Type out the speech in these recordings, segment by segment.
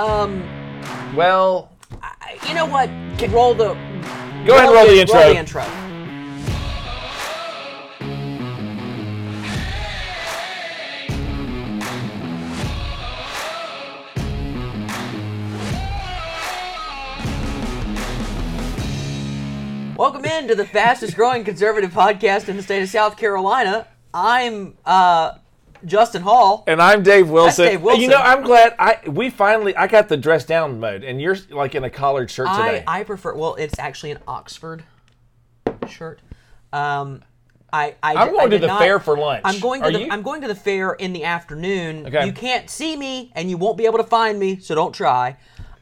Um, Well, I- you know what? Roll the. Go ahead and roll the intro. Roll the intro. Welcome in to the fastest growing conservative podcast in the state of South Carolina. I'm uh, Justin Hall. and I'm Dave Wilson. Dave Wilson. You know, I'm glad I we finally I got the dress down mode, and you're like in a collared shirt today. I, I prefer. Well, it's actually an Oxford shirt. Um, I, I I'm I going to the not- fair for lunch. I'm going to Are the you? I'm going to the fair in the afternoon. Okay. You can't see me, and you won't be able to find me, so don't try.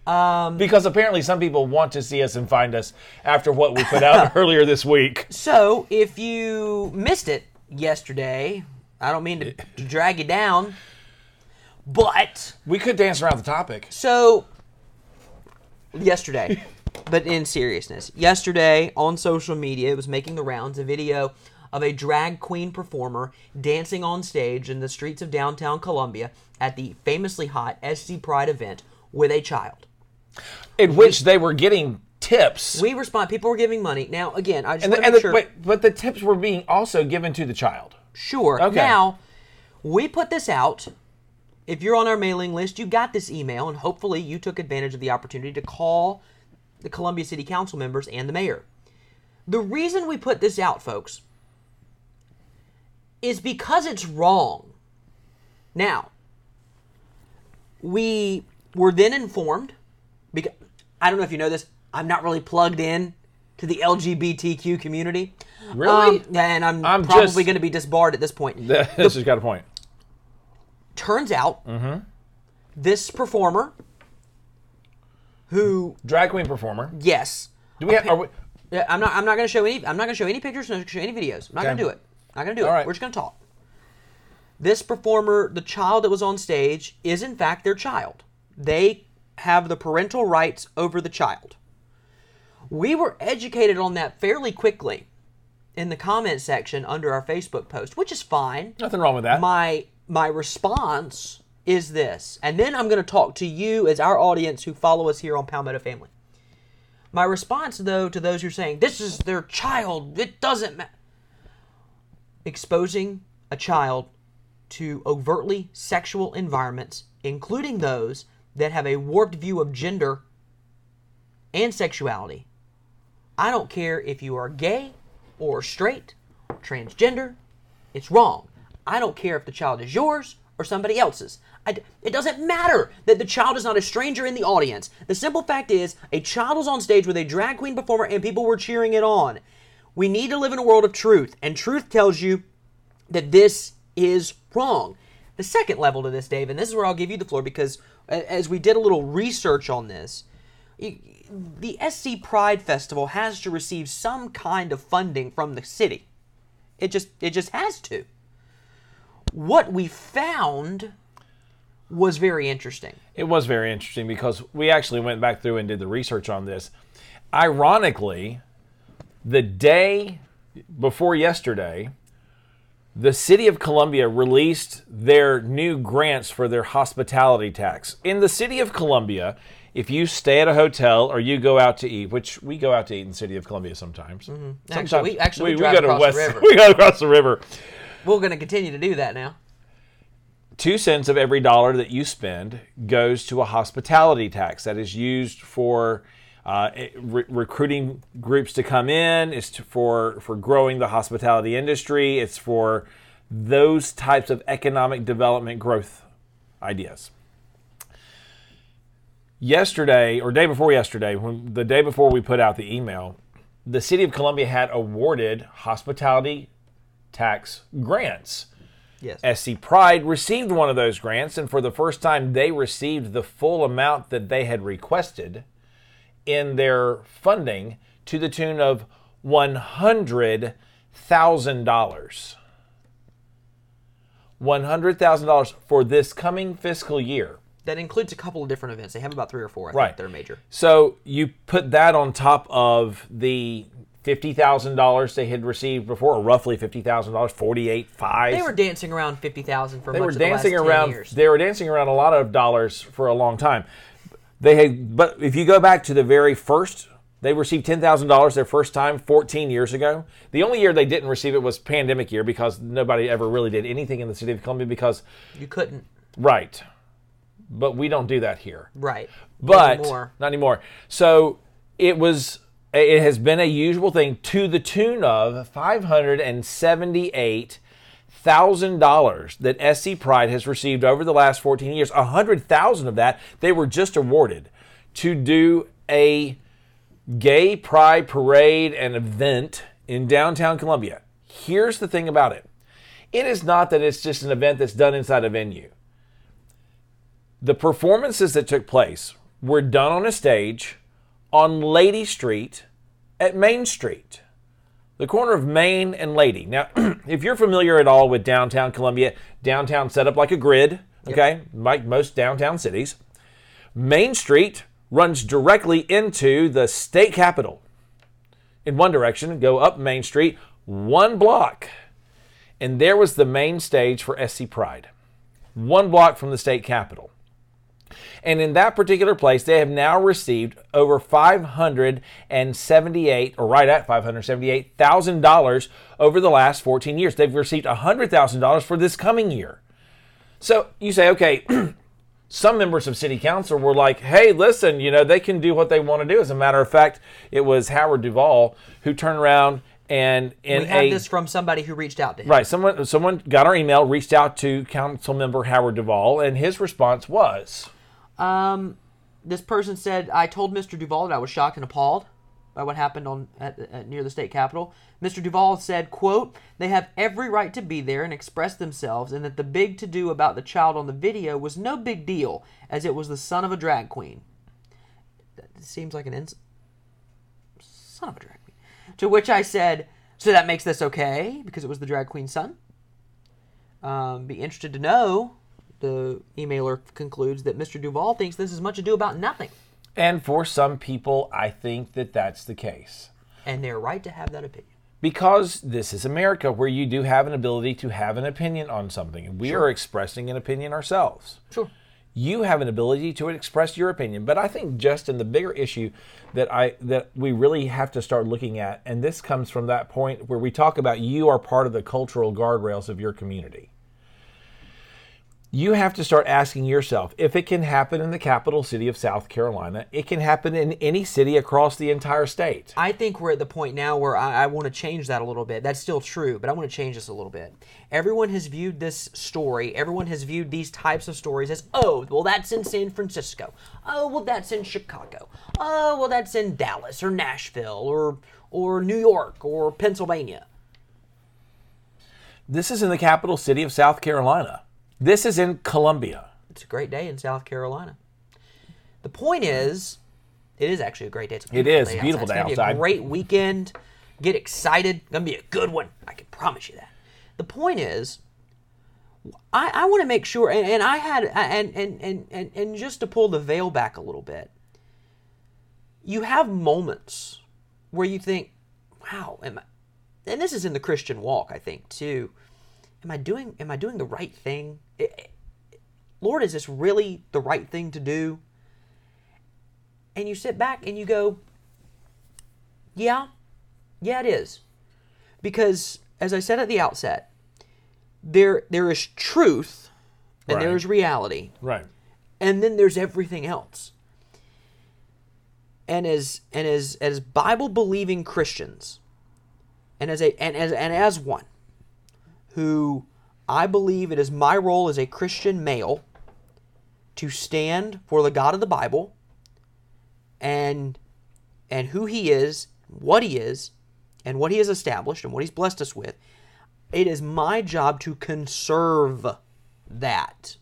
Um, because apparently some people want to see us and find us after what we put out earlier this week. so if you missed it yesterday, I don't mean to, to drag you down, but We could dance around the topic. So, yesterday, but in seriousness, yesterday on social media, it was making the rounds a video of a drag queen performer dancing on stage in the streets of downtown Columbia at the famously hot SC Pride event with a child. In which they were getting tips. We respond, people were giving money. Now, again, I just and the, and make the, sure. but, but the tips were being also given to the child. Sure. Okay. Now, we put this out. If you're on our mailing list, you got this email, and hopefully you took advantage of the opportunity to call the Columbia City Council members and the mayor. The reason we put this out, folks, is because it's wrong. Now, we were then informed because I don't know if you know this, I'm not really plugged in to the LGBTQ community. Really? Um, and I'm, I'm probably going to be disbarred at this point. this has got a point. Turns out, Mm-hmm. this performer, who Drag queen performer. yes, Do we have? Are we, I'm not. I'm not going to show any. I'm not going to show any pictures. I'm not going to show any videos. I'm not going to do it. I'm not going to do it. All right. We're just going to talk. This performer, the child that was on stage, is in fact their child. They have the parental rights over the child. We were educated on that fairly quickly in the comment section under our Facebook post, which is fine. nothing wrong with that. My my response is this, and then I'm going to talk to you as our audience who follow us here on Palmetto Family. My response, though, to those who are saying this is their child, it doesn't matter. Exposing a child to overtly sexual environments, including those that have a warped view of gender and sexuality. I don't care if you are gay or straight, transgender, it's wrong. I don't care if the child is yours or somebody else's. It doesn't matter that the child is not a stranger in the audience. The simple fact is, a child was on stage with a drag queen performer and people were cheering it on. We need to live in a world of truth, and truth tells you that this is wrong. The second level to this, Dave, and this is where I'll give you the floor because as we did a little research on this, the SC Pride Festival has to receive some kind of funding from the city. It just it just has to. What we found was very interesting. It was very interesting because we actually went back through and did the research on this. Ironically, the day before yesterday, the city of Columbia released their new grants for their hospitality tax. In the city of Columbia, if you stay at a hotel or you go out to eat, which we go out to eat in the city of Columbia sometimes. Actually, Sometimes we- actually, we we, drive go to across the West. river. We go across the river. We're going to continue to do that now. two cents of every dollar that you spend goes to a hospitality tax that is used for uh, re- recruiting groups to come in. It's to, for for growing the hospitality industry. It's for those types of economic development growth ideas. Yesterday or day before yesterday, when the day before we put out the email, the city of Columbia had awarded hospitality tax grants. Yes. SC Pride received one of those grants, and for the first time, they received the full amount that they had requested in their funding to the tune of $100,000. $100,000 for this coming fiscal year. That includes a couple of different events. They have about three or four. I Right. think they're major. So you put that on top of the fifty thousand dollars they had received before, or roughly fifty thousand dollars, forty-eight five. They were dancing around fifty thousand for they were of the dancing 10 around. years. They were dancing around a lot of dollars for a long time. They had, but if you go back to the very first, they received ten thousand dollars their first time 14 years ago. The only year they didn't receive it was pandemic year because nobody ever really did anything in the city of Columbia because You couldn't. right. But we don't do that here. Right. But Anymore. not anymore. So it was it has been a usual thing to the tune of five hundred and seventy eight thousand dollars that SC Pride has received over the last fourteen years. A hundred thousand of that they were just awarded to do a gay pride parade and event in downtown Columbia. Here's the thing about it. It is not that it's just an event that's done inside a venue. The performances that took place were done on a stage on Lady Street at Main Street, the corner of Main and Lady. Now, if you're familiar at all with downtown Columbia, downtown set up like a grid, okay, like most downtown cities, Main Street runs directly into the state capitol. In one direction, go up Main Street one block, and there was the main stage for SC Pride, one block from the state capitol. And in that particular place, they have now received over 578, or right at $578,000 over the last 14 years. They've received $100,000 for this coming year. So you say, okay, some members of city council were like, hey, listen, you know, they can do what they want to do. As a matter of fact, it was Howard Duvall who turned around and in we had a this from somebody who reached out to him. Right. Someone someone got our email, reached out to council member Howard Duvall, and his response was Um, this person said, "I told Mr. Duvall that I was shocked and appalled by what happened on at, at, near the state capitol." Mr. Duvall said, "quote They have every right to be there and express themselves, and that the big to do about the child on the video was no big deal, as it was the son of a drag queen." That seems like an ins- son of a drag queen. To which I said, "So that makes this okay because it was the drag queen's son." Um, be interested to know. The emailer concludes that Mr. Duvall thinks this is much ado about nothing, and for some people, I think that that's the case. and they're right to have that opinion. Because this is America where you do have an ability to have an opinion on something, and we are expressing an opinion ourselves. Sure. you have an ability to express your opinion but i think just in the bigger issue that i that we really have to start looking at and this comes from that point where we talk about you are part of the cultural guardrails of your community you have to start asking yourself if it can happen in the capital city of south carolina it can happen in any city across the entire state I think we're at the point now where I, I want to change that a little bit. That's still true, but I want to change this a little bit. Everyone has viewed this story, everyone has viewed these types of stories as, oh, well, that's in San Francisco. Oh, well, that's in Chicago. Oh, well, that's in Dallas or Nashville or, or New York or Pennsylvania. this is in the capital city of south carolina this is in columbia It's a great day in South Carolina. The point is, it is actually a great day. It's a It is. day Beautiful outside. day It's outside. Be a great weekend. Get excited. Gonna be a good one. I can promise you that. The point is, I, I want to make sure, and, and I had, and, and and and and just to pull the veil back a little bit, you have moments where you think, "Wow, am I?" And this is in the Christian walk, I think, too. Am I doing? Am I doing the right thing? I- I- Lord, is this really the right thing to do? And you sit back and you go, Yeah, yeah, it is. Because, as I said at the outset, there there is truth and Right. there is reality, right and then there's everything else. And as and as as Bible believing Christians, and as a and as and as one who I believe it is my role as a Christian male to stand for the God of the Bible and and who he is, what he is, and what he has established and what he's blessed us with. It is my job to conserve that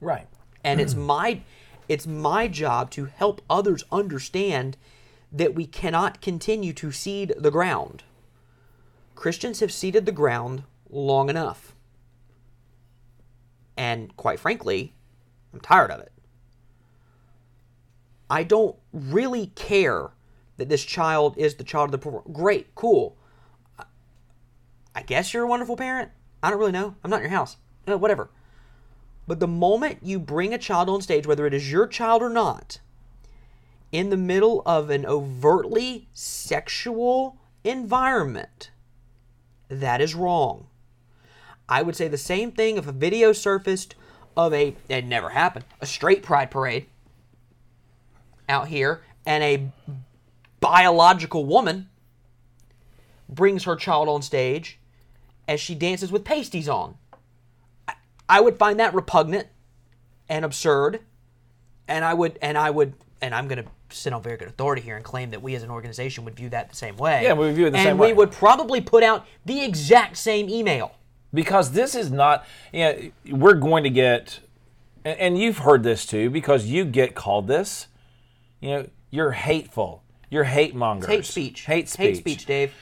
right and it's my it's my job to help others understand that we cannot continue to cede the ground. Christians have ceded the ground long enough. And quite frankly, I'm tired of it. I don't really care that this child is the child of the poor. Great, cool. I guess you're a wonderful parent. I don't really know. I'm not in your house. Uh, whatever. But the moment you bring a child on stage, whether it is your child or not, in the middle of an overtly sexual environment, that is wrong. I would say the same thing if a video surfaced of a, it never happened, a straight pride parade out here and a biological woman brings her child on stage as she dances with pasties on. I, I would find that repugnant and absurd and I would and I would and I'm going to sit on very good authority here and claim that we as an organization would view that the same way. Yeah, we would view it the and same way. And we would probably put out the exact same email. Because this is not you know, we're going to get and, and you've heard this too because you get called this you know you're hateful. You're hate mongers. Hate speech. hate speech Hate speech, Dave.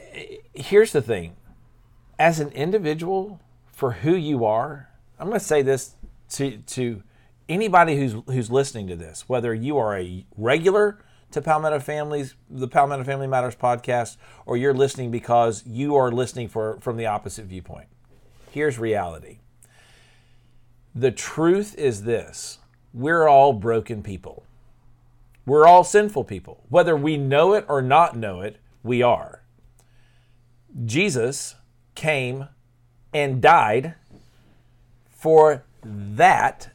Eh, here's the thing. As an individual for who you are i'm going to say this to to anybody who's who's listening to this whether you are a regular to Palmetto Families the Palmetto Family Matters podcast or you're listening because you are listening for from the opposite viewpoint here's reality. The truth is this. We're all broken people. We're all sinful people. Whether we know it or not know it we are. Jesus came and died for that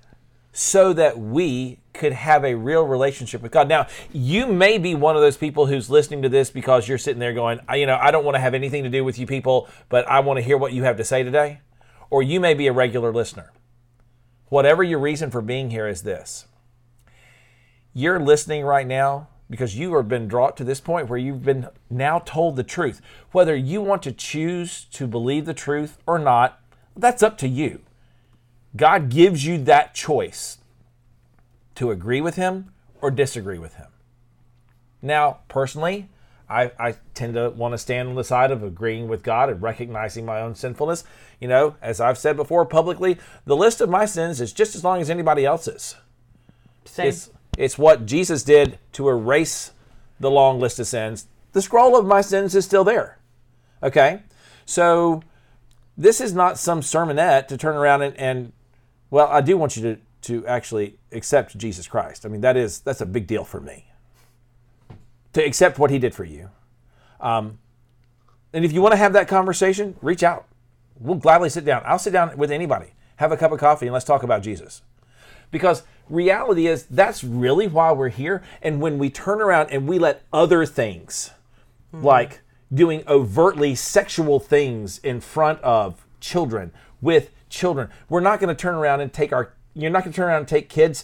so that we could have a real relationship with God. Now, you may be one of those people who's listening to this because you're sitting there going, "I- you know, I don't want to have anything to do with you people, but I want to hear what you have to say today. Or you may be a regular listener. Whatever your reason for being here is this you're listening right now because you have been brought to this point where you've been now told the truth. Whether you want to choose to believe the truth or not, that's up to you. God gives you that choice to agree with Him or disagree with Him. Now, personally, I, I tend to want to stand on the side of agreeing with God and recognizing my own sinfulness. You know, as I've said before publicly, the list of my sins is just as long as anybody else's. Same. It's, it's what Jesus did to erase the long list of sins. The scroll of my sins is still there. Okay? So this is not some sermonette to turn around and, and well, I do want you to, to actually accept Jesus Christ. I mean, that is that's a big deal for me. To accept what he did for you. Um, and if you want to have that conversation, reach out. We'll gladly sit down. I'll sit down with anybody, have a cup of coffee, and let's talk about Jesus. Because reality is that's really why we're here. And when we turn around and we let other things, like doing overtly sexual things in front of children, with children, we're not going to turn around and take our, you're not going to turn around and take kids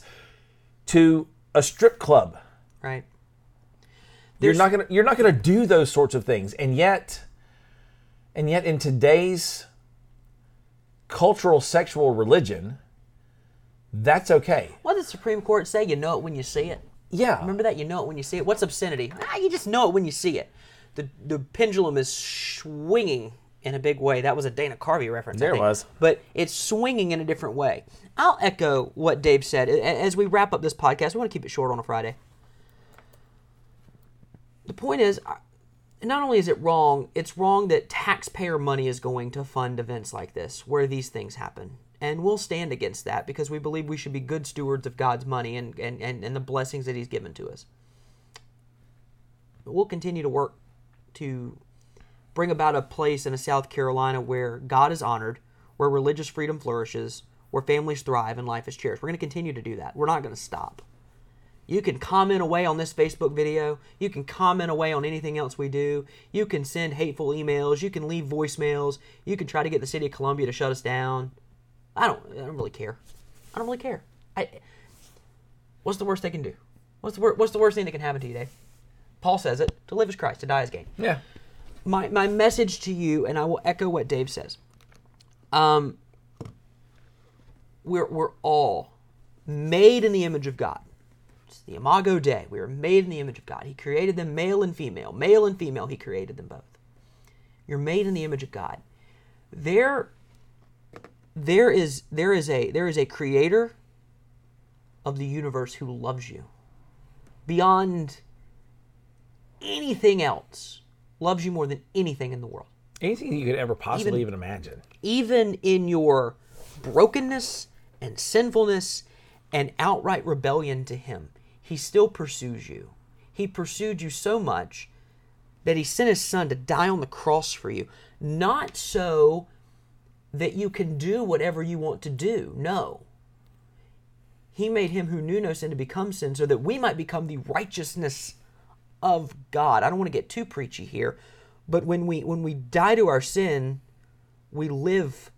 to a strip club. right. You're not going to, you're not to do those sorts of things. And yet, and yet in today's cultural sexual religion, that's okay. What did the Supreme Court say? You know it when you see it. Yeah. Remember that? You know it when you see it. What's obscenity? Ah, you just know it when you see it. The the pendulum is swinging in a big way. That was a Dana Carvey reference. There it was. But it's swinging in a different way. I'll echo what Dave said. As we wrap up this podcast, we want to keep it short on a Friday. The point is, not only is it wrong, it's wrong that taxpayer money is going to fund events like this where these things happen. And we'll stand against that because we believe we should be good stewards of God's money and, and, and, and the blessings that He's given to us. But we'll continue to work to bring about a place in a South Carolina where God is honored, where religious freedom flourishes, where families thrive and life is cherished. We're going to continue to do that. We're not going to stop. You can comment away on this Facebook video. You can comment away on anything else we do. You can send hateful emails. You can leave voicemails. You can try to get the city of Columbia to shut us down. I don't. I don't really care. I don't really care. I, what's the worst they can do? What's the wor- What's the worst thing that can happen to you, Dave? Paul says it: to live is Christ, to die is gain Yeah. my my message to you, and I will echo what Dave says. Um, we're we're all made in the image of God. It's the Imago Dei. We are made in the image of God. He created them male and female, male and female. He created them both. You're made in the image of God. There, there is there is a there is a creator of the universe who loves you beyond anything else loves you more than anything in the world. Anything you could ever possibly Even- even imagine. Even in your brokenness and sinfulness and outright rebellion to Him, he still pursues you. He pursued you so much that he sent his son to die on the cross for you, not so that you can do whatever you want to do. No. He made him who knew no sin to become sin so that we might become the righteousness of God. I don't want to get too preachy here, but when we when we die to our sin, we live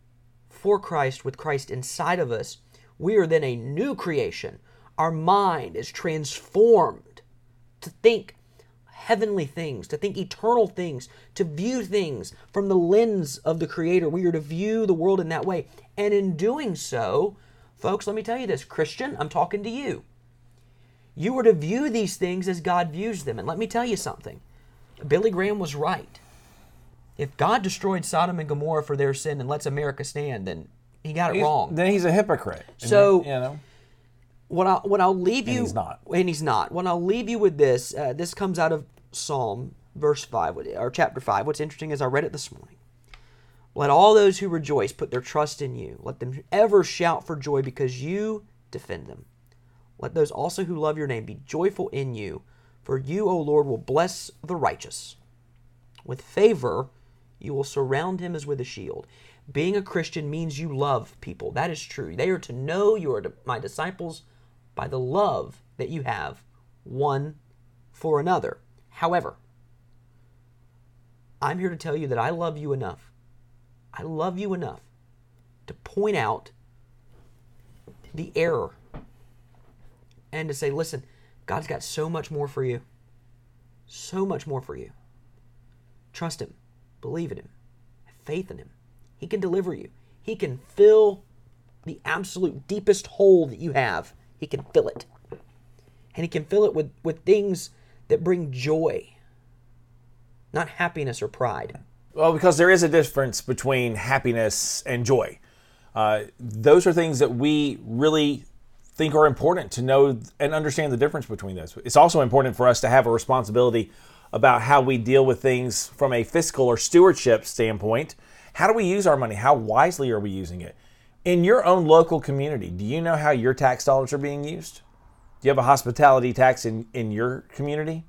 for Christ with Christ inside of us. We are then a new creation. Our mind is transformed to think heavenly things, to think eternal things, to view things from the lens of the Creator. We are to view the world in that way. And in doing so, folks, let me tell you this Christian, I'm talking to you. You are to view these things as God views them. And let me tell you something Billy Graham was right. If God destroyed Sodom and Gomorrah for their sin and lets America stand, then he got it He's- wrong. Then he's a hypocrite. So- you know, what I what I'll leave you he's not. and he's not. What I'll leave you with this. Uh, this comes out of Psalm verse five or chapter five. What's interesting is I read it this morning. Let all those who rejoice put their trust in you. Let them ever shout for joy because you defend them. Let those also who love your name be joyful in you, for you, O Lord, will bless the righteous. With favor, you will surround him as with a shield. Being a Christian means you love people. That is true. They are to know you are my disciples by the love that you have one for another. However, I'm here to tell you that I love you enough. I love you enough to point out the error and to say, listen, God's got so much more for you. So much more for you. Trust Him, believe in Him, have faith in Him. He can deliver you, He can fill the absolute deepest hole that you have. He can fill it. And He can fill it with, with things that bring joy, not happiness or pride. Well, because there is a difference between happiness and joy. Uh, those are things that we really think are important to know and understand the difference between those. It's also important for us to have a responsibility about how we deal with things from a fiscal or stewardship standpoint. How do we use our money? How wisely are we using it? In your own local community, do you know how your tax dollars are being used? Do you have a hospitality tax in, in your community?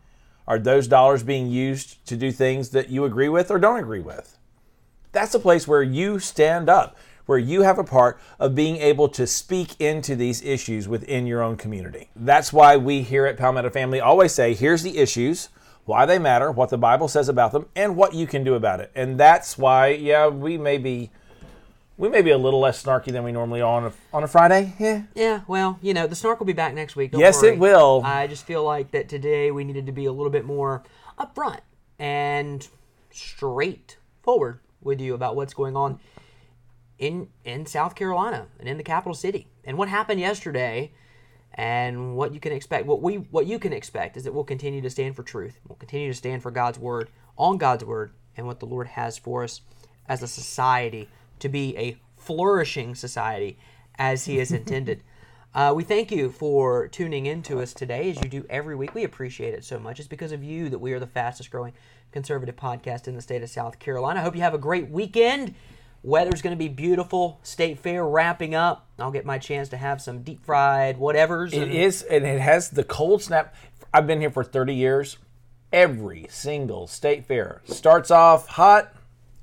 Are those dollars being used to do things that you agree with or don't agree with? That's a place where you stand up, where you have a part of being able to speak into these issues within your own community. That's why we here at Palmetto Family always say here's the issues, why they matter, what the Bible says about them, and what you can do about it. And that's why, yeah, we may be. We may be a little less snarky than we normally are on a, on a Friday. Yeah. Yeah, well, you know, the snark will be back next week. Don't Yes, it will. I just feel like that today we needed to be a little bit more upfront and straightforward with you about what's going on in in South Carolina and in the capital city and what happened yesterday and what you can expect. What we what you can expect is that we'll continue to stand for truth. We'll continue to stand for God's word, on God's word, and what the Lord has for us as a society to be a flourishing society as He has intended. Uh, we thank you for tuning in to us today, as you do every week. We appreciate it so much. It's because of you that we are the fastest growing conservative podcast in the state of South Carolina. I hope you have a great weekend. Weather's going to be beautiful. State Fair wrapping up. I'll get my chance to have some deep fried whatevers. It and- is, and it has the cold snap. I've been here for 30 years. Every single state fair starts off hot,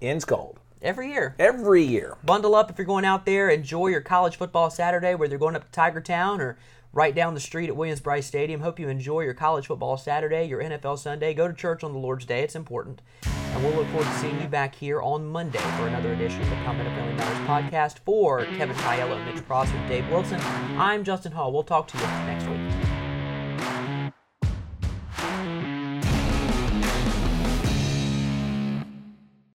ends cold. Every year. Every year. Bundle up if you're going out there. Enjoy your college football Saturday, whether you're going up to Tiger Town or right down the street at Williams Brice Stadium. Hope you enjoy your college football Saturday, your NFL Sunday. Go to church on the Lord's Day. It's important. And we'll look forward to seeing you back here on Monday for another edition of the Palmetto Family Matters podcast. For Kevin Caiello, Mitch Prosser, Dave Wilson, I'm Justin Hall. We'll talk to you next week.